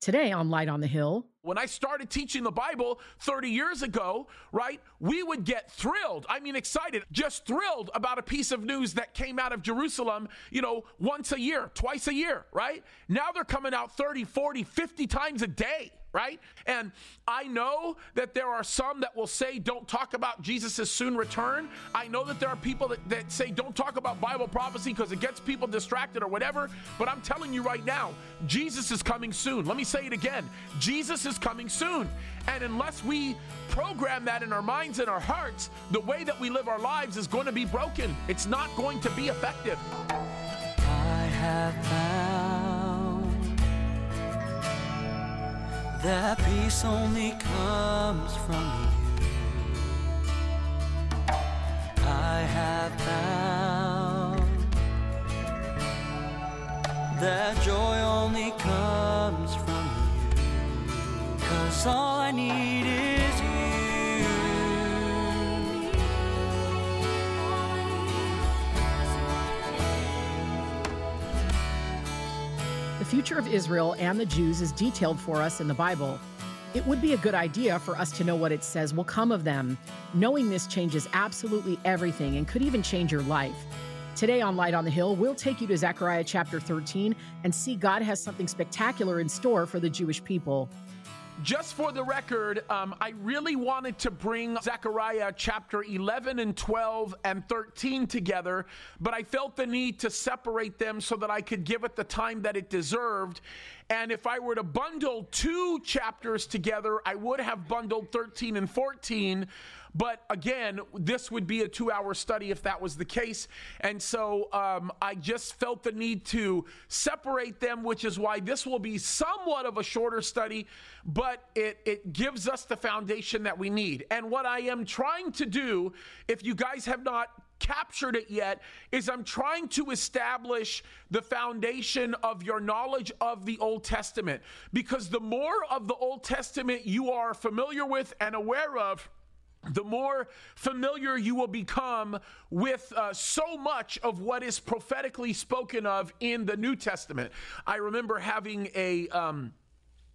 Today on Light on the Hill, when I started teaching the Bible 30 years ago, right, we would get thrilled. I mean, excited, just thrilled about a piece of news that came out of Jerusalem, you know, once a year, twice a year, right? Now they're coming out 30, 40, 50 times a day right? And I know that there are some that will say, don't talk about Jesus' soon return. I know that there are people that, that say, don't talk about Bible prophecy because it gets people distracted or whatever. But I'm telling you right now, Jesus is coming soon. Let me say it again Jesus is coming soon. And unless we program that in our minds and our hearts, the way that we live our lives is going to be broken. It's not going to be effective. That peace only comes from you. I have found that joy only comes from you. Cause all I need is future of Israel and the Jews is detailed for us in the Bible. It would be a good idea for us to know what it says will come of them. Knowing this changes absolutely everything and could even change your life. Today on Light on the Hill, we'll take you to Zechariah chapter 13 and see God has something spectacular in store for the Jewish people. Just for the record, um, I really wanted to bring Zechariah chapter 11 and 12 and 13 together, but I felt the need to separate them so that I could give it the time that it deserved. And if I were to bundle two chapters together, I would have bundled 13 and 14. But again, this would be a two hour study if that was the case. And so um, I just felt the need to separate them, which is why this will be somewhat of a shorter study, but it, it gives us the foundation that we need. And what I am trying to do, if you guys have not captured it yet is I'm trying to establish the foundation of your knowledge of the Old Testament. Because the more of the Old Testament you are familiar with and aware of, the more familiar you will become with uh, so much of what is prophetically spoken of in the New Testament. I remember having a. Um,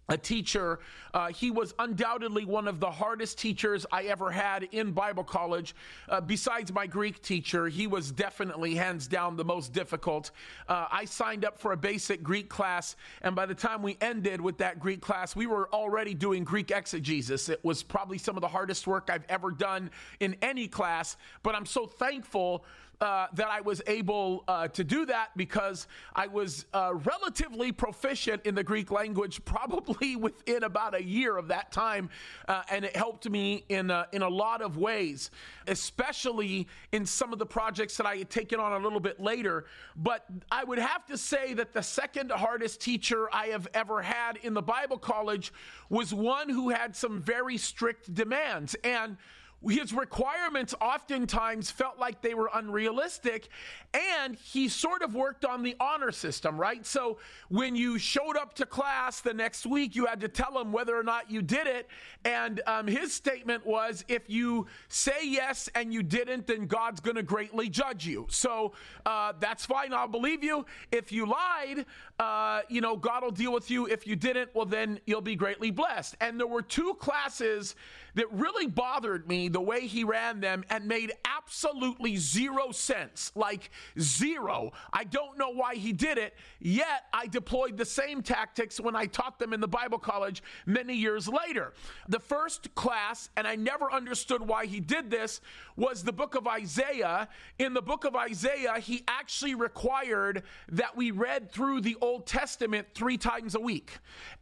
a teacher. Uh, he was undoubtedly one of the hardest teachers I ever had in Bible college. Uh, besides my Greek teacher, he was definitely hands down the most difficult. Uh, I signed up for a basic Greek class, and by the time we ended with that Greek class, we were already doing Greek exegesis. It was probably some of the hardest work I've ever done in any class, but I'm so thankful uh, that I was able uh, to do that because I was uh, relatively proficient in the Greek language, probably within about a year of that time, uh, and it helped me in in a lot of ways, especially in some of the projects that I had taken on a little bit later. But I would have to say that the second hardest teacher I have ever had in the Bible college was one who had some very strict demands and his requirements oftentimes felt like they were unrealistic and he sort of worked on the honor system right? So when you showed up to class the next week you had to tell him whether or not you did it and um, his statement was if you say yes and you didn't then god's going to greatly judge you. So uh, that's fine i'll believe you. If you lied uh, you know god will deal with you. If you didn't well then you'll be greatly blessed. And there were two classes that really bothered me the way he ran them and made absolutely zero sense. Like zero. I don't know why he did it, yet I deployed the same tactics when I taught them in the Bible college many years later. The first class, and I never understood why he did this, was the book of Isaiah. In the book of Isaiah, he actually required that we read through the Old Testament three times a week.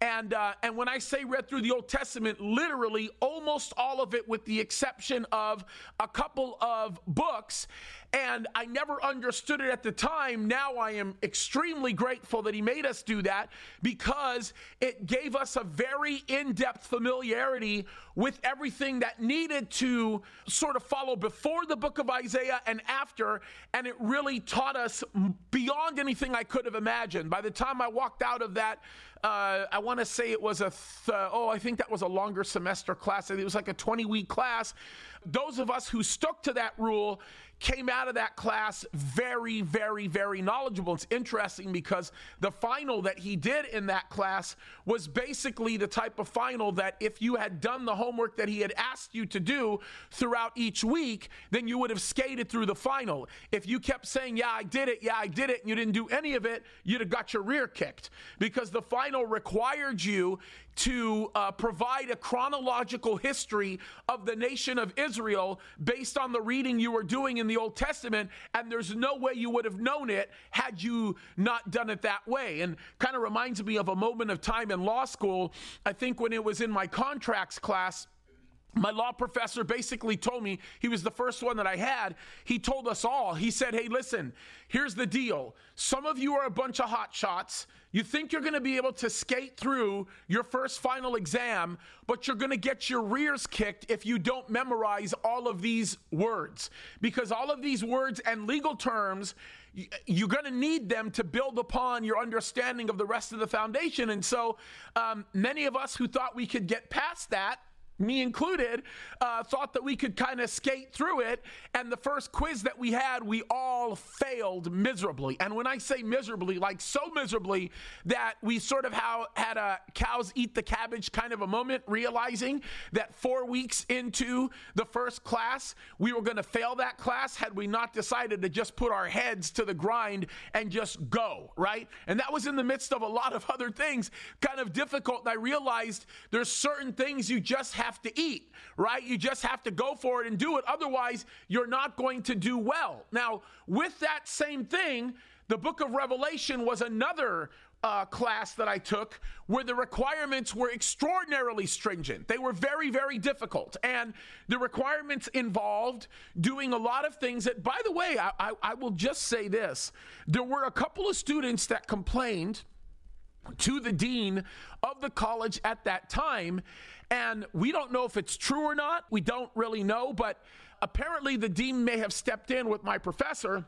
And, uh, and when I say read through the Old Testament, literally almost almost all of it with the exception of a couple of books. And I never understood it at the time. Now I am extremely grateful that he made us do that because it gave us a very in depth familiarity with everything that needed to sort of follow before the book of Isaiah and after. And it really taught us beyond anything I could have imagined. By the time I walked out of that, uh, I want to say it was a, th- oh, I think that was a longer semester class. It was like a 20 week class those of us who stuck to that rule came out of that class very, very, very knowledgeable. It's interesting because the final that he did in that class was basically the type of final that if you had done the homework that he had asked you to do throughout each week, then you would have skated through the final. If you kept saying, Yeah, I did it, yeah, I did it, and you didn't do any of it, you'd have got your rear kicked because the final required you to uh, provide a chronological history of the nation of Israel based on the reading you were doing in the Old Testament, and there's no way you would have known it had you not done it that way. And kind of reminds me of a moment of time in law school. I think when it was in my contracts class my law professor basically told me he was the first one that I had. He told us all, he said, Hey, listen, here's the deal. Some of you are a bunch of hot shots. You think you're going to be able to skate through your first final exam, but you're going to get your rears kicked if you don't memorize all of these words. Because all of these words and legal terms, you're going to need them to build upon your understanding of the rest of the foundation. And so, um, many of us who thought we could get past that me included, uh, thought that we could kind of skate through it. And the first quiz that we had, we all failed miserably. And when I say miserably, like so miserably that we sort of how, had a cows eat the cabbage kind of a moment, realizing that four weeks into the first class, we were going to fail that class had we not decided to just put our heads to the grind and just go, right? And that was in the midst of a lot of other things, kind of difficult. And I realized there's certain things you just have have to eat, right? You just have to go for it and do it. Otherwise, you're not going to do well. Now, with that same thing, the book of Revelation was another uh, class that I took where the requirements were extraordinarily stringent. They were very, very difficult. And the requirements involved doing a lot of things that, by the way, I, I, I will just say this there were a couple of students that complained to the dean of the college at that time and we don't know if it's true or not. We don't really know, but apparently the dean may have stepped in with my professor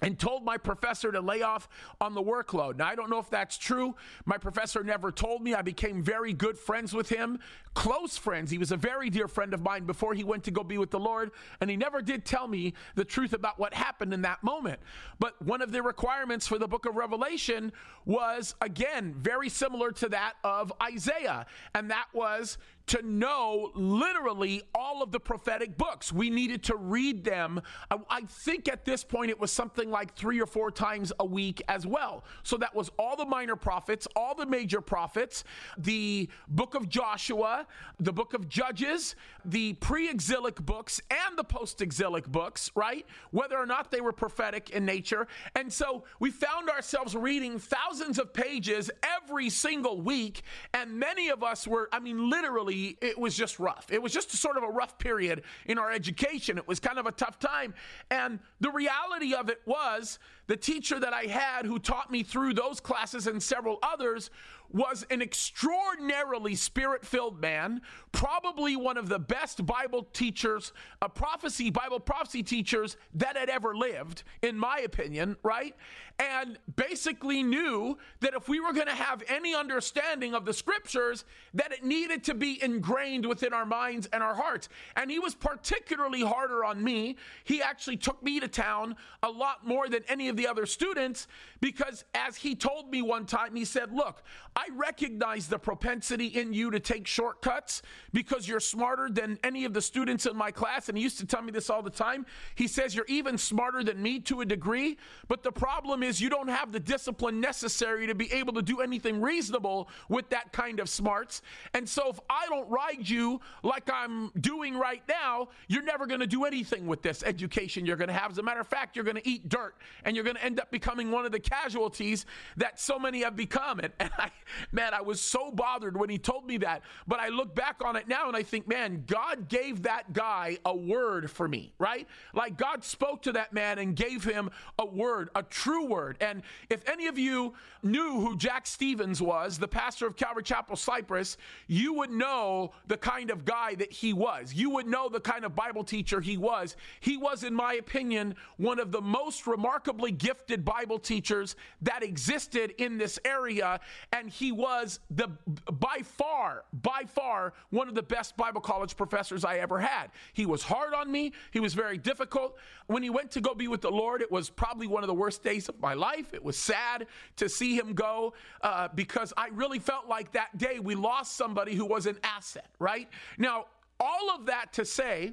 and told my professor to lay off on the workload. Now, I don't know if that's true. My professor never told me. I became very good friends with him, close friends. He was a very dear friend of mine before he went to go be with the Lord, and he never did tell me the truth about what happened in that moment. But one of the requirements for the book of Revelation was, again, very similar to that of Isaiah, and that was to know literally all of the prophetic books. We needed to read them. I, I, think at this point it was something like three or four times a week as well. So that was all the minor prophets, all the major prophets, the book of Joshua, the book of Judges, the pre exilic books, and the post exilic books, right? Whether or not they were prophetic in nature. And so we found ourselves reading thousands of pages every single week. And many of us were, I mean, literally, it was just rough. It was just sort of a rough period in our education. It was kind of a tough time. And the reality of it was the teacher that I had who taught me through those classes and several others was an extraordinarily spirit filled man, probably one of the best Bible teachers, a prophecy, Bible prophecy teachers that had ever lived, in my opinion, right? And basically knew that if we were going to have any understanding of the scriptures, that it needed to be ingrained within our minds and our hearts. And he was particularly harder on me. He actually took me to town a lot more than any of the other students because, as he told me one time, he said, Look, I recognize the propensity in you to take shortcuts because you're smarter than any of the students in my class. And he used to tell me this all the time. He says, You're even smarter than me to a degree. But the problem is, you don't have the discipline necessary to be able to do anything reasonable with that kind of smarts. And so, if I don't ride you like I'm doing right now, you're never going to do anything with this education you're going to have. As a matter of fact, you're going to eat dirt and you're going to end up becoming one of the casualties that so many have become. And, and I, man, I was so bothered when he told me that. But I look back on it now and I think, man, God gave that guy a word for me, right? Like God spoke to that man and gave him a word, a true word. And if any of you knew who Jack Stevens was, the pastor of Calvary Chapel Cypress, you would know the kind of guy that he was. You would know the kind of Bible teacher he was. He was, in my opinion, one of the most remarkably gifted Bible teachers that existed in this area. And he was the by far, by far, one of the best Bible college professors I ever had. He was hard on me, he was very difficult. When he went to go be with the Lord, it was probably one of the worst days of my life. It was sad to see him go uh, because I really felt like that day we lost somebody who was an asset, right? Now, all of that to say,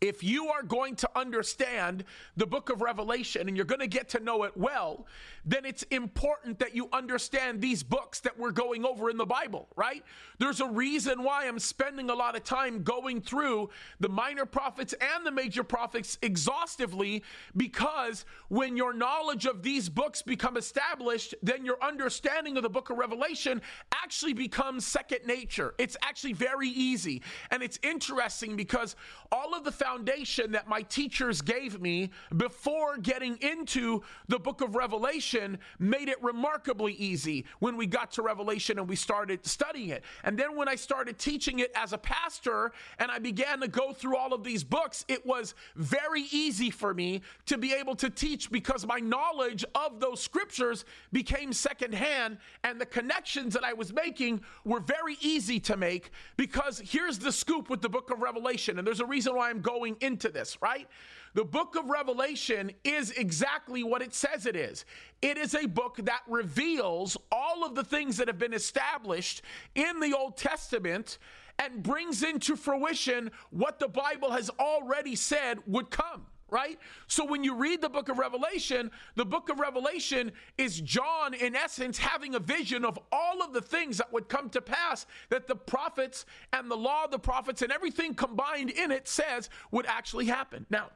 if you are going to understand the book of Revelation and you're going to get to know it well, then it's important that you understand these books that we're going over in the Bible, right? There's a reason why I'm spending a lot of time going through the minor prophets and the major prophets exhaustively because when your knowledge of these books become established, then your understanding of the book of Revelation actually becomes second nature. It's actually very easy. And it's interesting because all of the foundation that my teachers gave me before getting into the book of Revelation made it remarkably easy when we got to Revelation and we started studying it. And then when I started teaching it as a pastor and I began to go through all of these books, it was very easy for me to be able to teach because my knowledge of those scriptures became secondhand and the connections that I was making were very easy to make because here's the scoop with the book of Revelation. And there's a reason why I'm going going into this, right? The book of Revelation is exactly what it says it is. It is a book that reveals all of the things that have been established in the Old Testament and brings into fruition what the Bible has already said would come right? So when you read the book of Revelation, the book of Revelation is John, in essence, having a vision of all of the things that would come to pass that the prophets and the law of the prophets and everything combined in it says would actually happen. Now,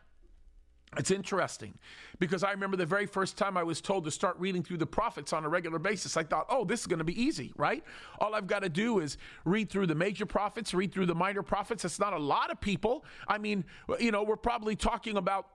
it's interesting because I remember the very first time I was told to start reading through the prophets on a regular basis. I thought, oh, this is going to be easy, right? All I've got to do is read through the major prophets, read through the minor prophets. It's not a lot of people. I mean, you know, we're probably talking about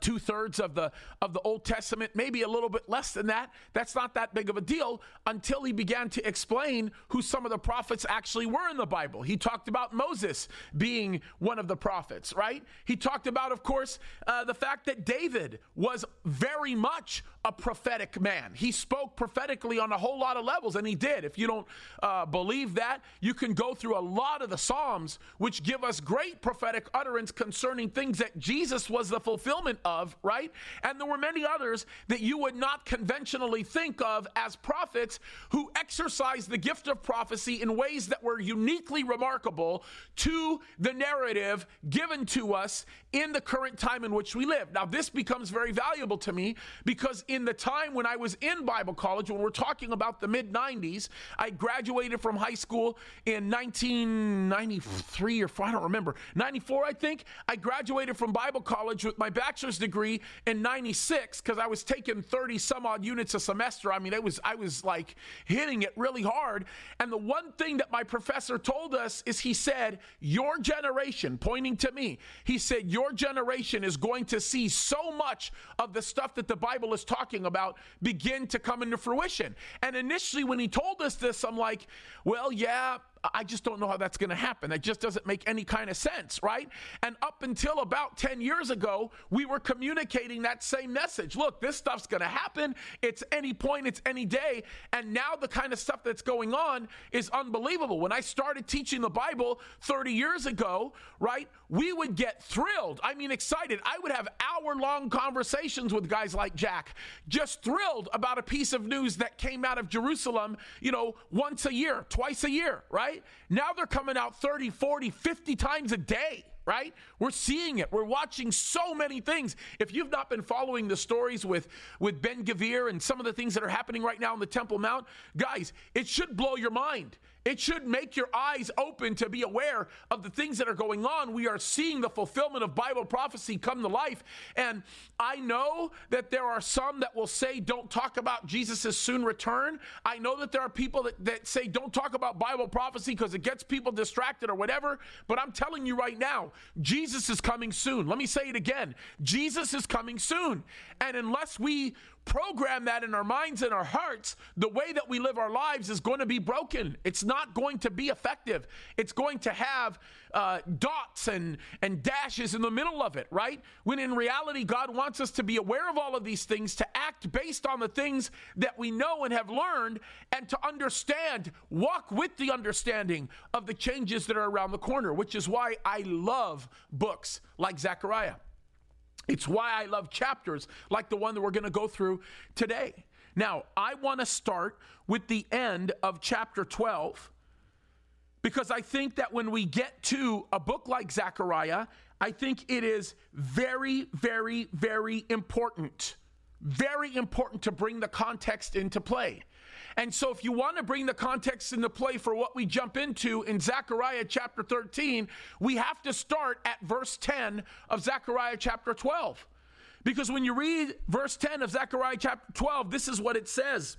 two thirds of the of the Old Testament, maybe a little bit less than that. That's not that big of a deal until he began to explain who some of the prophets actually were in the Bible. He talked about Moses being one of the prophets, right? He talked about, of course, uh, the fact that David was very much a prophetic man. He spoke prophetically on a whole lot of levels, and he did. If you don't uh, believe that, you can go through a lot of the Psalms, which give us great prophetic utterance concerning things that Jesus was the fulfillment of, right? And there were many others that you would not conventionally think of as prophets who exercised the gift of prophecy in ways that were uniquely remarkable to the narrative given to us in the current time in which we live. Now, this becomes very valuable to me because in the time when I was in Bible college, when we're talking about the mid 90s, I graduated from high school in 1993 or four, I don't remember, 94, I think. I graduated from Bible college with my bachelor's degree in 96 because I was taking 30 some odd units a semester. I mean, it was, I was like hitting it really hard. And the one thing that my professor told us is he said, Your generation, pointing to me, he said, Your generation is going to see so much of the stuff that the Bible is talking talking about begin to come into fruition. And initially, when he told us this, I'm like, well, yeah, I just don't know how that's going to happen. That just doesn't make any kind of sense, right? And up until about 10 years ago, we were communicating that same message. Look, this stuff's going to happen. It's any point, it's any day. And now the kind of stuff that's going on is unbelievable. When I started teaching the Bible 30 years ago, right, we would get thrilled. I mean, excited. I would have hour long conversations with guys like Jack, just thrilled about a piece of news that came out of Jerusalem, you know, once a year, twice a year, right? Right? Now they're coming out 30, 40, 50 times a day right? We're seeing it. We're watching so many things. If you've not been following the stories with, with Ben Gvir and some of the things that are happening right now on the Temple Mount, guys, it should blow your mind. It should make your eyes open to be aware of the things that are going on. We are seeing the fulfillment of Bible prophecy come to life. And I know that there are some that will say, don't talk about Jesus' soon return. I know that there are people that, that say, don't talk about Bible prophecy because it gets people distracted or whatever. But I'm telling you right now, Jesus is coming soon. Let me say it again Jesus is coming soon. And unless we program that in our minds and our hearts, the way that we live our lives is going to be broken. It's not going to be effective. It's going to have uh, dots and, and dashes in the middle of it, right? When in reality, God wants us to be aware of all of these things, to act based on the things that we know and have learned, and to understand, walk with the understanding of the changes that are around the corner, which is why I love books like Zechariah. It's why I love chapters like the one that we're going to go through today. Now, I want to start with the end of chapter 12 because I think that when we get to a book like Zechariah, I think it is very, very, very important. Very important to bring the context into play. And so, if you want to bring the context into play for what we jump into in Zechariah chapter 13, we have to start at verse 10 of Zechariah chapter 12. Because when you read verse 10 of Zechariah chapter 12, this is what it says.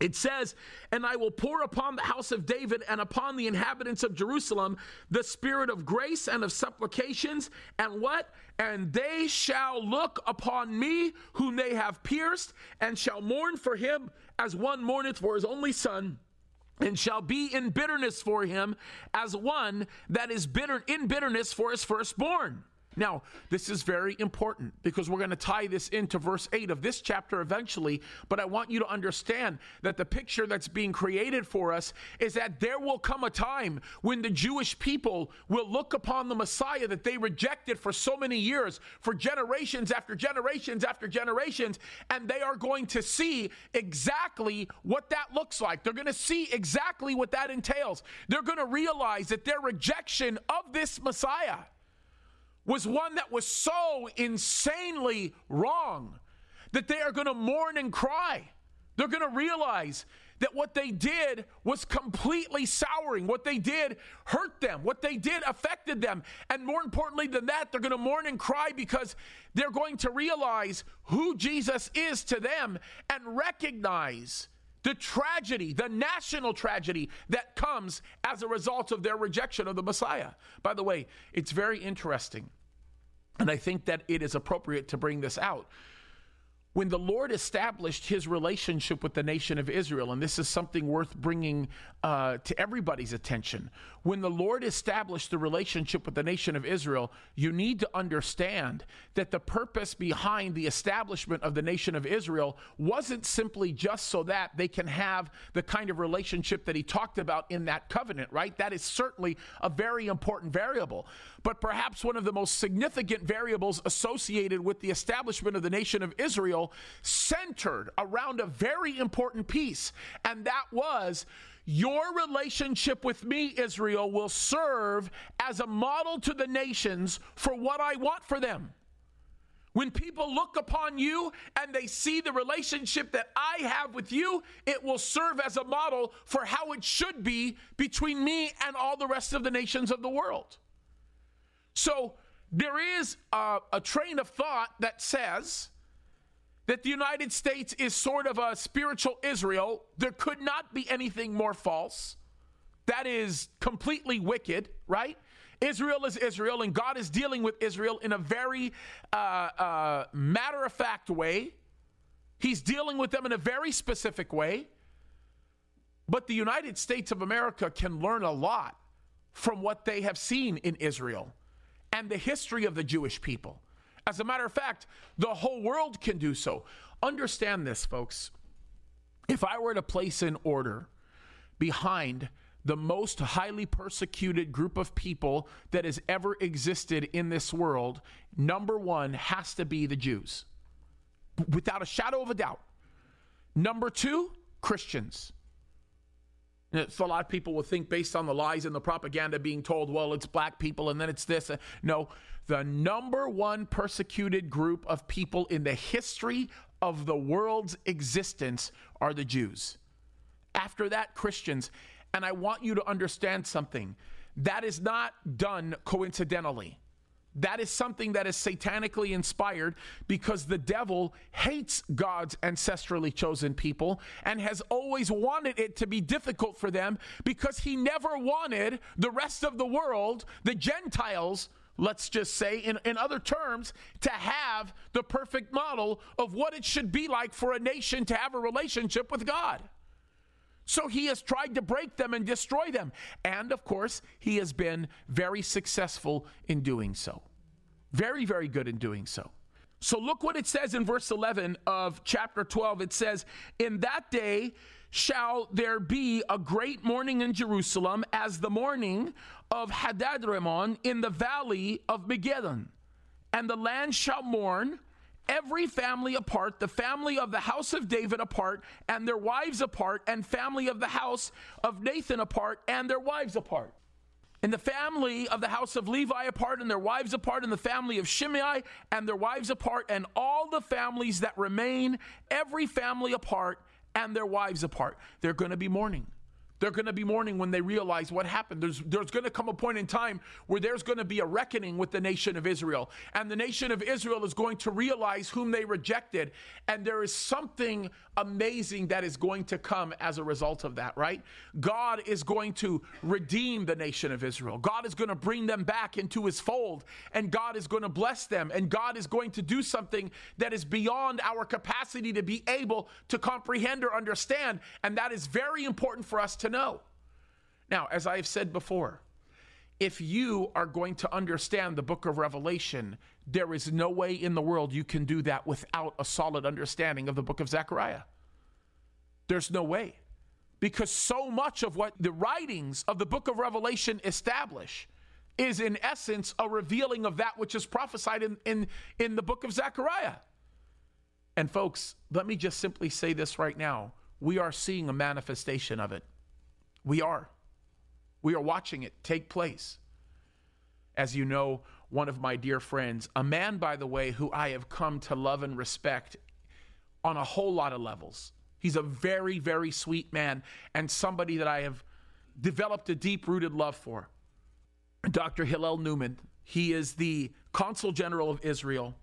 It says, And I will pour upon the house of David and upon the inhabitants of Jerusalem the spirit of grace and of supplications, and what? And they shall look upon me whom they have pierced, and shall mourn for him as one mourneth for his only son and shall be in bitterness for him as one that is bitter in bitterness for his firstborn. Now, this is very important because we're going to tie this into verse 8 of this chapter eventually, but I want you to understand that the picture that's being created for us is that there will come a time when the Jewish people will look upon the Messiah that they rejected for so many years, for generations after generations after generations, and they are going to see exactly what that looks like. They're going to see exactly what that entails. They're going to realize that their rejection of this Messiah was one that was so insanely wrong that they are going to mourn and cry. They're going to realize that what they did was completely souring. What they did hurt them. What they did affected them. And more importantly than that, they're going to mourn and cry because they're going to realize who Jesus is to them and recognize the tragedy, the national tragedy that comes as a result of their rejection of the Messiah. By the way, it's very interesting and I think that it is appropriate to bring this out. When the Lord established his relationship with the nation of Israel, and this is something worth bringing uh, to everybody's attention. When the Lord established the relationship with the nation of Israel, you need to understand that the purpose behind the establishment of the nation of Israel wasn't simply just so that they can have the kind of relationship that he talked about in that covenant, right? That is certainly a very important variable. But perhaps one of the most significant variables associated with the establishment of the nation of Israel centered around a very important piece, and that was your relationship with me, Israel, will serve as a model to the nations for what I want for them. When people look upon you and they see the relationship that I have with you, it will serve as a model for how it should be between me and all the rest of the nations of the world. So there is a, a train of thought that says that the United States is sort of a spiritual Israel, there could not be anything more false. That is completely wicked, right? Israel is Israel, and God is dealing with Israel in a very uh, uh, matter of fact way. He's dealing with them in a very specific way. But the United States of America can learn a lot from what they have seen in Israel and the history of the Jewish people. As a matter of fact, the whole world can do so. Understand this, folks. If I were to place an order behind the most highly persecuted group of people that has ever existed in this world, number one has to be the Jews, without a shadow of a doubt. Number two, Christians. So a lot of people will think based on the lies and the propaganda being told, well, it's black people and then it's this. No, the number one persecuted group of people in the history of the world's existence are the Jews. After that, Christians. And I want you to understand something that is not done coincidentally. That is something that is satanically inspired because the devil hates God's ancestrally chosen people and has always wanted it to be difficult for them because he never wanted the rest of the world, the Gentiles, let's just say, in, in other terms, to have the perfect model of what it should be like for a nation to have a relationship with God. So he has tried to break them and destroy them. And of course, he has been very successful in doing so. Very, very good in doing so. So look what it says in verse 11 of chapter 12. It says, In that day shall there be a great mourning in Jerusalem as the mourning of Hadadrimmon in the valley of Megiddon. And the land shall mourn, every family apart, the family of the house of David apart, and their wives apart, and family of the house of Nathan apart, and their wives apart. And the family of the house of Levi apart, and their wives apart, and the family of Shimei and their wives apart, and all the families that remain, every family apart, and their wives apart. They're going to be mourning. They're going to be mourning when they realize what happened. There's, there's going to come a point in time where there's going to be a reckoning with the nation of Israel. And the nation of Israel is going to realize whom they rejected. And there is something amazing that is going to come as a result of that, right? God is going to redeem the nation of Israel. God is going to bring them back into his fold. And God is going to bless them. And God is going to do something that is beyond our capacity to be able to comprehend or understand. And that is very important for us to to know. Now, as I have said before, if you are going to understand the book of Revelation, there is no way in the world you can do that without a solid understanding of the book of Zechariah. There's no way. Because so much of what the writings of the book of Revelation establish is, in essence, a revealing of that which is prophesied in, in, in the book of Zechariah. And, folks, let me just simply say this right now we are seeing a manifestation of it. We are. We are watching it take place. As you know, one of my dear friends, a man, by the way, who I have come to love and respect on a whole lot of levels. He's a very, very sweet man and somebody that I have developed a deep rooted love for. Dr. Hillel Newman, he is the consul general of Israel.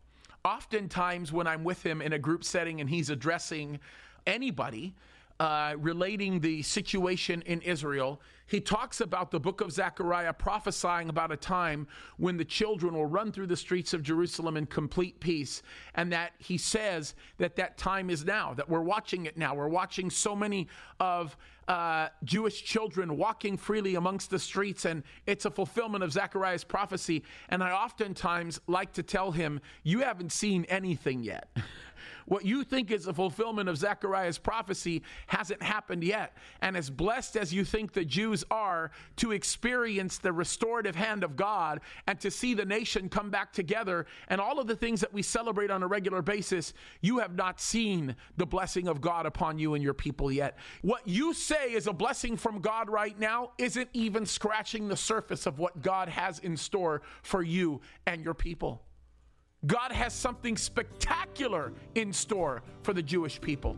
Oftentimes, when I'm with him in a group setting and he's addressing anybody, uh, relating the situation in Israel, he talks about the book of Zechariah prophesying about a time when the children will run through the streets of Jerusalem in complete peace. And that he says that that time is now, that we're watching it now. We're watching so many of uh, Jewish children walking freely amongst the streets, and it's a fulfillment of Zechariah's prophecy. And I oftentimes like to tell him, You haven't seen anything yet. What you think is a fulfillment of Zechariah's prophecy hasn't happened yet. And as blessed as you think the Jews are to experience the restorative hand of God and to see the nation come back together and all of the things that we celebrate on a regular basis, you have not seen the blessing of God upon you and your people yet. What you say is a blessing from God right now isn't even scratching the surface of what God has in store for you and your people. God has something spectacular in store for the Jewish people.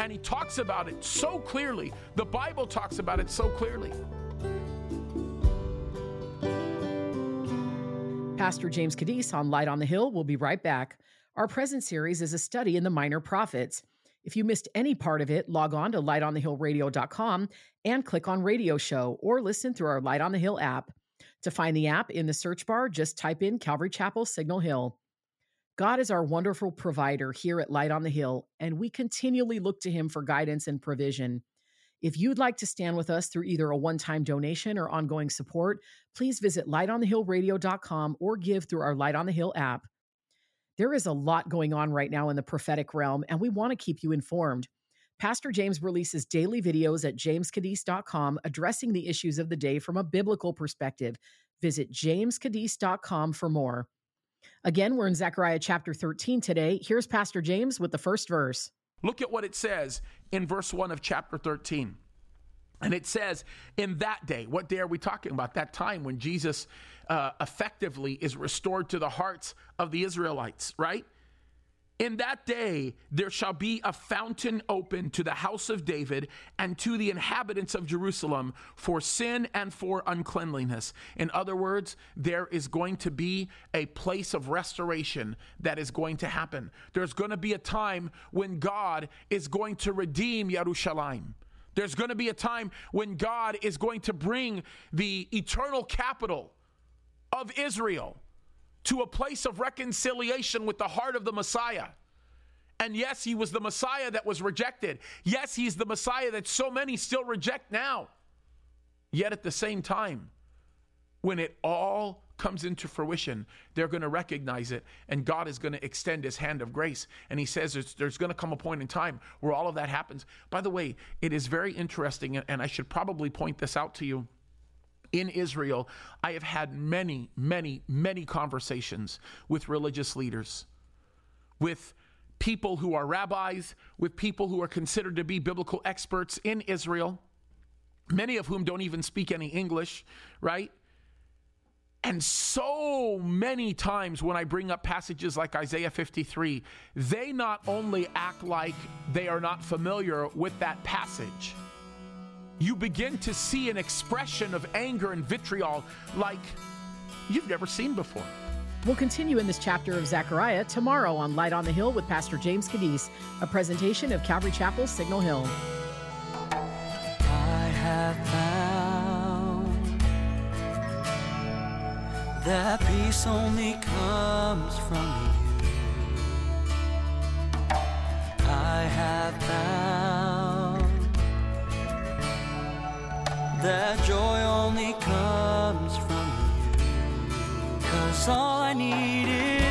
And he talks about it so clearly. The Bible talks about it so clearly. Pastor James Kaddis on Light on the Hill will be right back. Our present series is a study in the minor prophets. If you missed any part of it, log on to lightonthehillradio.com and click on radio show or listen through our Light on the Hill app. To find the app in the search bar, just type in Calvary Chapel Signal Hill. God is our wonderful provider here at Light on the Hill, and we continually look to him for guidance and provision. If you'd like to stand with us through either a one time donation or ongoing support, please visit lightonthehillradio.com or give through our Light on the Hill app. There is a lot going on right now in the prophetic realm, and we want to keep you informed. Pastor James releases daily videos at jameskaddis.com addressing the issues of the day from a biblical perspective. Visit jameskaddis.com for more. Again, we're in Zechariah chapter 13 today. Here's Pastor James with the first verse. Look at what it says in verse 1 of chapter 13. And it says, in that day, what day are we talking about? That time when Jesus uh, effectively is restored to the hearts of the Israelites, right? In that day, there shall be a fountain open to the house of David and to the inhabitants of Jerusalem for sin and for uncleanliness. In other words, there is going to be a place of restoration that is going to happen. There's going to be a time when God is going to redeem Jerusalem. There's going to be a time when God is going to bring the eternal capital of Israel to a place of reconciliation with the heart of the Messiah. And yes, he was the Messiah that was rejected. Yes, he's the Messiah that so many still reject now. Yet at the same time, when it all comes into fruition, they're going to recognize it, and God is going to extend his hand of grace. And he says there's, there's, going to come a point in time where all of that happens. By the way, it is very interesting, and I should probably point this out to you. In Israel, I have had many, many, many conversations with religious leaders, with people who are rabbis, with people who are considered to be biblical experts in Israel, many of whom don't even speak any English, right? And so many times when I bring up passages like Isaiah 53, they not only act like they are not familiar with that passage, you begin to see an expression of anger and vitriol like you've never seen before. We'll continue in this chapter of Zechariah tomorrow on Light on the Hill with Pastor James Kaddis, a presentation of Calvary Chapel, Signal Hill. I have that peace only comes from you. I have found that joy only comes from you. Cause all I need is